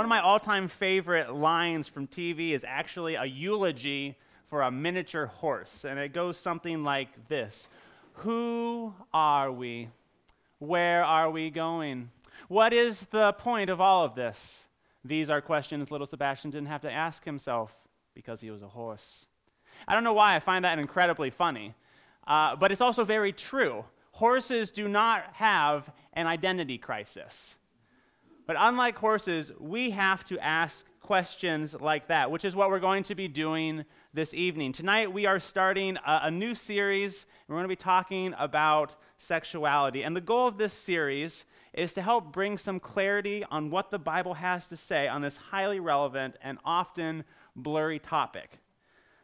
one of my all time favorite lines from TV is actually a eulogy for a miniature horse. And it goes something like this Who are we? Where are we going? What is the point of all of this? These are questions little Sebastian didn't have to ask himself because he was a horse. I don't know why I find that incredibly funny, uh, but it's also very true. Horses do not have an identity crisis. But unlike horses, we have to ask questions like that, which is what we're going to be doing this evening. Tonight, we are starting a, a new series, we're going to be talking about sexuality. And the goal of this series is to help bring some clarity on what the Bible has to say on this highly relevant and often blurry topic.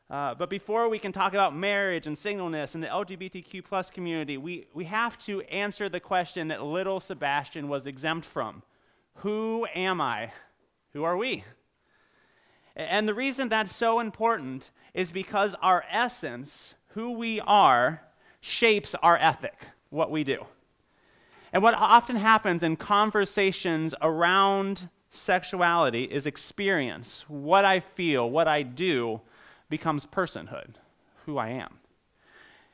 Uh, but before we can talk about marriage and singleness and the LGBTQ plus community, we, we have to answer the question that little Sebastian was exempt from Who am I? Who are we? And the reason that's so important is because our essence, who we are, shapes our ethic, what we do. And what often happens in conversations around sexuality is experience. What I feel, what I do, becomes personhood, who I am.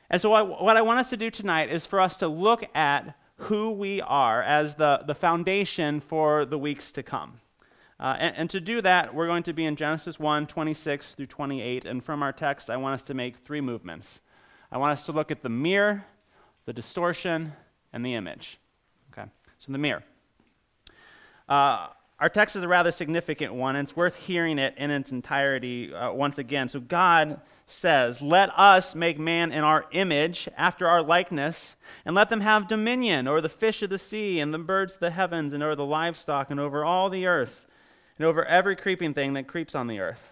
And so, what, I want us to do tonight is for us to look at who we are as the, the foundation for the weeks to come. Uh, and, and, to do that, we're going to be in Genesis 1 26 through 28. And from our text, I want us to make three movements. I want us to look at the mirror, the distortion, and the image. Okay, so the mirror. Uh, our text is a rather significant one, and it's worth hearing it in its entirety uh, once again. So, God says, Let us make man in our image, after our likeness, and let them have dominion over the fish of the sea, and the birds of the heavens, and over the livestock, and over all the earth, and over every creeping thing that creeps on the earth.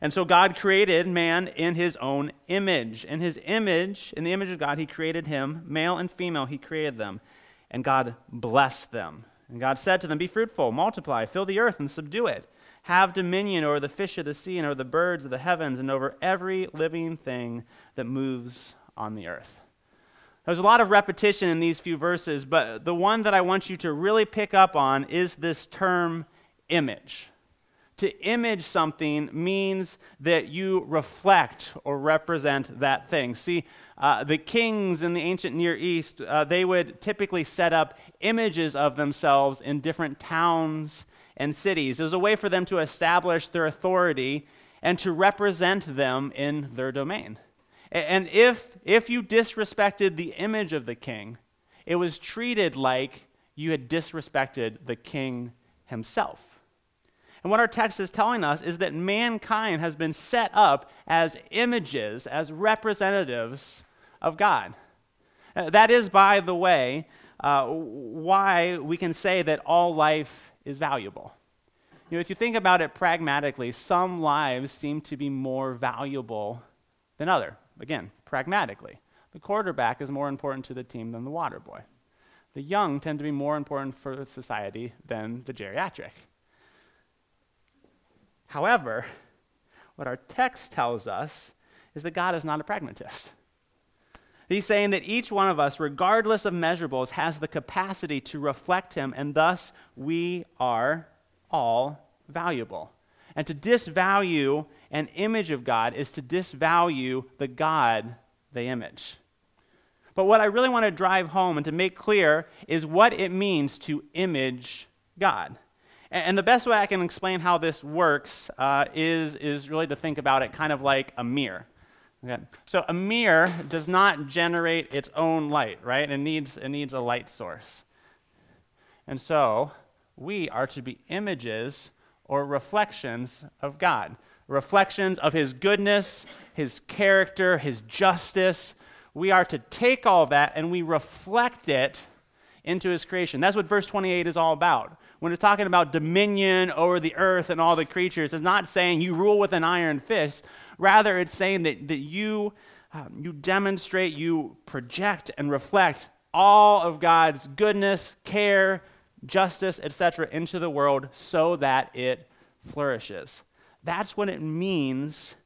And so God created man in his own image. In his image, in the image of God, he created him, male and female, he created them and God blessed them. And God said to them, Be fruitful, multiply, fill the earth, and subdue it. Have dominion over the fish of the sea, and over the birds of the heavens, and over every living thing that moves on the earth. There's a lot of repetition in these few verses, but the one that I want you to really pick up on is this term image. To image something means that you reflect or represent that thing. See, uh, the kings in the ancient Near East, uh, they would typically set up images of themselves in different towns and cities. It was a way for them to establish their authority and to represent them in their domain. And if, if you disrespected the image of the king, it was treated like you had disrespected the king himself. And what our text is telling us is that mankind has been set up as images, as representatives of God. Uh, that is, by the way, uh, why we can say that all life is valuable. You know, if you think about it pragmatically, some lives seem to be more valuable than other. Again, pragmatically. The quarterback is more important to the team than the water boy. The young tend to be more important for society than the geriatric. However, what our text tells us is that God is not a pragmatist. He's saying that each one of us, regardless of measurables, has the capacity to reflect Him, and thus we are all valuable. And to disvalue an image of God is to disvalue the God they image. But what I really want to drive home and to make clear is what it means to image God. And the best way I can explain how this works uh, is, is really to think about it kind of like a mirror. Okay. So a mirror does not generate its own light, right? It needs, it needs a light source. And so we are to be images or reflections of God, reflections of His goodness, His character, His justice. We are to take all that and we reflect it into His creation. That's what verse 28 is all about when it's talking about dominion over the earth and all the creatures, it's not saying you rule with an iron fist. Rather, it's saying that, that you, um, you demonstrate, you project and reflect all of God's goodness, care, justice, etc., into the world so that it flourishes. That's what it means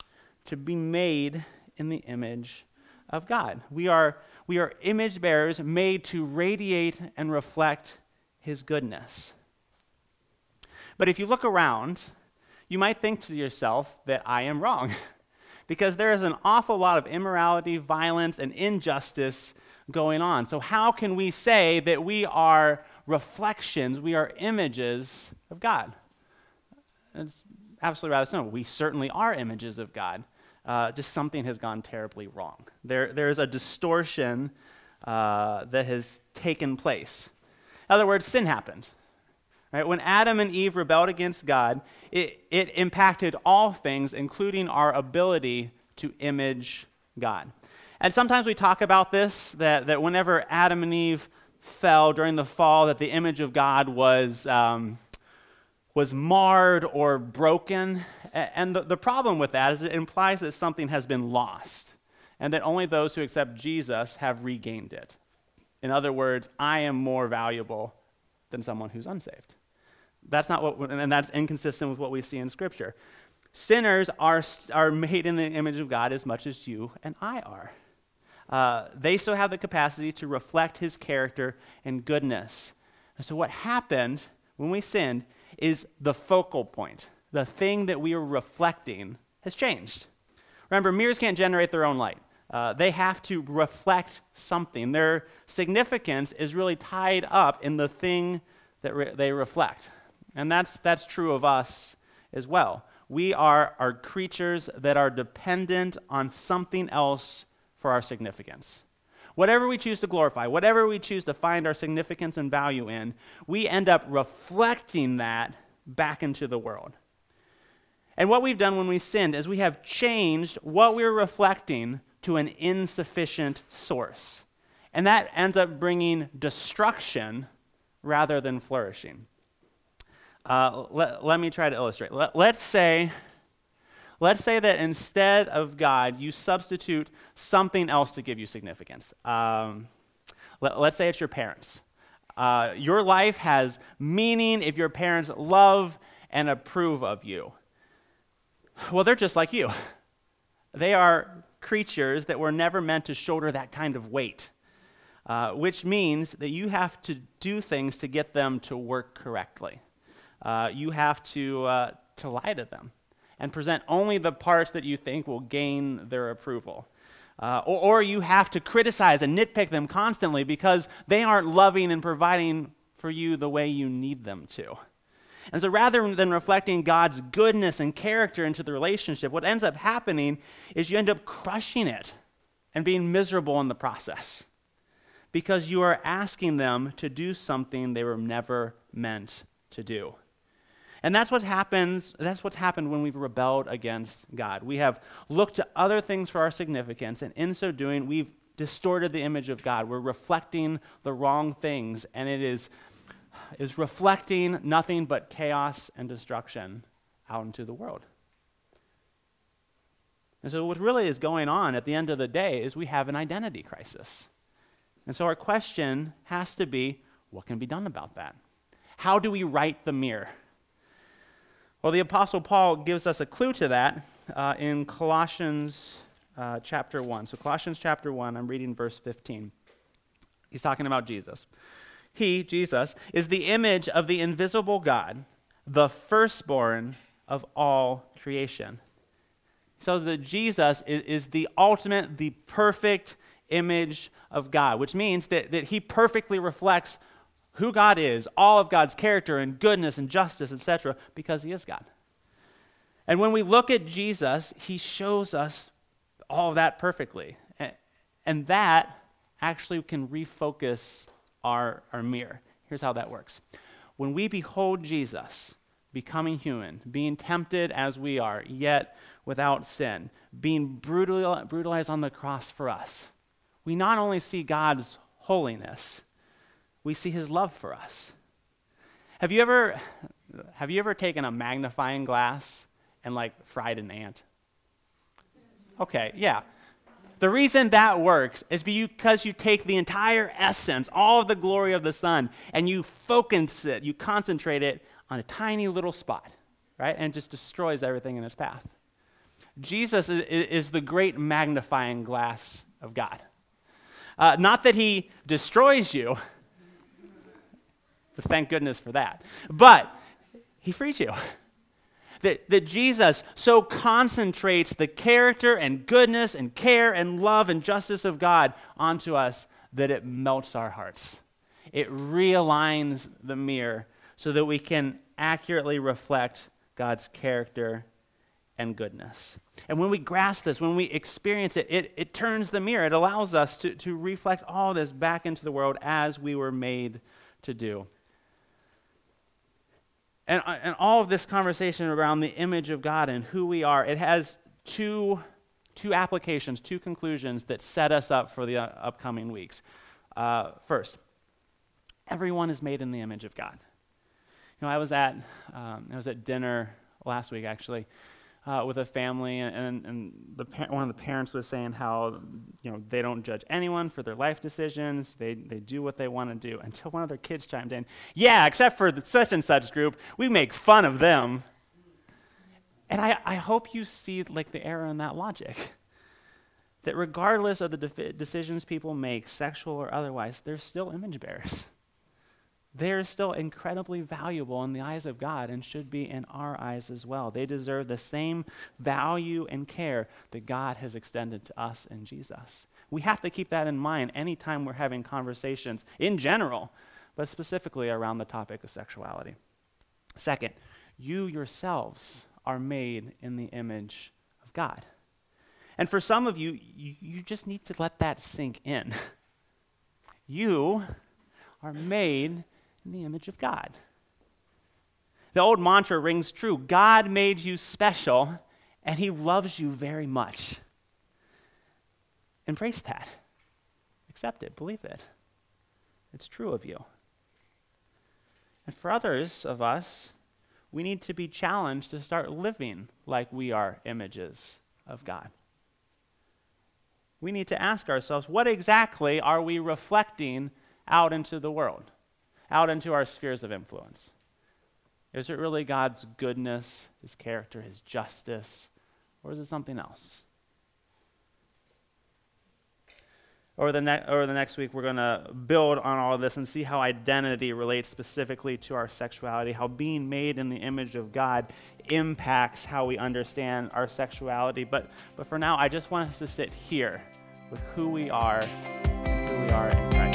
to be made in the image of God. We are, we are image bearers made to radiate and reflect His goodness. But if you look around, you might think to yourself that I am wrong. because there is an awful lot of immorality, violence, and injustice going on. So, how can we say that we are reflections, we are images of God? It's absolutely rather simple. We certainly are images of God. Uh, just something has gone terribly wrong. There, there's a distortion uh, that has taken place. In other words, sin happened. Right? When Adam and Eve rebelled against God, it, it impacted all things, including our ability to image God. And sometimes we talk about this that, that whenever Adam and Eve fell during the fall, that the image of God was, um, was marred or broken. And the, the problem with that is it implies that something has been lost and that only those who accept Jesus have regained it. In other words, I am more valuable than someone who's unsaved. That's not what, and that's inconsistent with what we see in Scripture. Sinners are, are made in the image of God as much as you and I are. Uh, they still have the capacity to reflect his character and goodness. And so, what happened when we sinned is the focal point. The thing that we are reflecting has changed. Remember, mirrors can't generate their own light. Uh, they have to reflect something. Their significance is really tied up in the thing that re- they reflect. And that's, that's true of us as well. We are, are creatures that are dependent on something else for our significance. Whatever we choose to glorify, whatever we choose to find our significance and value in, we end up reflecting that back into the world. And what we've done when we sinned is we have changed what we're reflecting to an insufficient source. And that ends up bringing destruction rather than flourishing. Uh, let, let me try to illustrate. Let, let's say, let's say that instead of God, you substitute something else to give you significance. Um, let, us say it's your parents. Uh, your life has meaning if your parents love and approve of you. Well, they're just like you. They are creatures that were never meant to shoulder that kind of weight, uh, which means that you have to do things to get them to work correctly uh, you have to, uh, to lie to them and present only the parts that you think will gain their approval. Uh, or, or, you have to criticize and nitpick them constantly because they aren't loving and providing for you the way you need them to. And so rather than reflecting God's goodness and character into the relationship, what ends up happening is you end up crushing it and being miserable in the process because you are asking them to do something they were never meant to do. And that's what happens, that's what's happened when we've rebelled against God. We have looked to other things for our significance, and in so doing, we've distorted the image of God. We're reflecting the wrong things, and it is, is reflecting nothing but chaos and destruction out into the world. And so, what really is going on at the end of the day is we have an identity crisis. And so, our question has to be what can be done about that? How do we right the mirror? Well, the Apostle Paul gives us a clue to that uh, in Colossians uh, chapter 1. So, Colossians chapter 1, I'm reading verse 15. He's talking about Jesus. He, Jesus, is the image of the invisible God, the firstborn of all creation. So that Jesus is, is, the ultimate, the perfect image of God, which means that, that he perfectly reflects who God is, all of God's character and goodness and justice, etc., because He is God. And when we look at Jesus, He shows us all of that perfectly. And that actually can refocus our, our mirror. Here's how that works. When we behold Jesus becoming human, being tempted as we are, yet without sin, being brutal, brutalized on the cross for us, we not only see God's holiness, we see his love for us. Have you ever have you ever taken a magnifying glass and like fried an ant? Okay, yeah. The reason that works is because you take the entire essence, all of the glory of the sun, and you focus it, you concentrate it on a tiny little spot, right? And just destroys everything in its path. Jesus is, the great magnifying glass of God. Uh, not that he destroys you, thank goodness for that. But He frees you. That, that Jesus so concentrates the character and goodness and care and love and justice of God onto us that it melts our hearts. It realigns the mirror so that we can accurately reflect God's character and goodness. And when we grasp this, when we experience it, it, it turns the mirror. It allows us to, to reflect all this back into the world as we were made to do. And, uh, and all of this conversation around the image of God and who we are, it has two, two applications, two conclusions that set us up for the uh, upcoming weeks. Uh, first, everyone is made in the image of God. You know, I was at, um, I was at dinner last week actually, uh, with a family, and, and the par- one of the parents was saying how you know they don't judge anyone for their life decisions. They they do what they want to do. Until one of their kids chimed in, "Yeah, except for the such and such group, we make fun of them." And I, I hope you see like the error in that logic. That regardless of the de- decisions people make, sexual or otherwise, they're still image bearers they're still incredibly valuable in the eyes of God and should be in our eyes as well. They deserve the same value and care that God has extended to us in Jesus. We have to keep that in mind anytime we're having conversations in general, but specifically around the topic of sexuality. Second, you yourselves are made in the image of God. And for some of you, you, you just need to let that sink in. you are made in the image of God. The old mantra rings true God made you special, and He loves you very much. Embrace that. Accept it. Believe it. It's true of you. And for others of us, we need to be challenged to start living like we are images of God. We need to ask ourselves what exactly are we reflecting out into the world? Out into our spheres of influence? Is it really God's goodness, His character, His justice, or is it something else? Over the, ne- over the next week, we're going to build on all of this and see how identity relates specifically to our sexuality, how being made in the image of God impacts how we understand our sexuality. But, but for now, I just want us to sit here with who we are, who we are in Christ.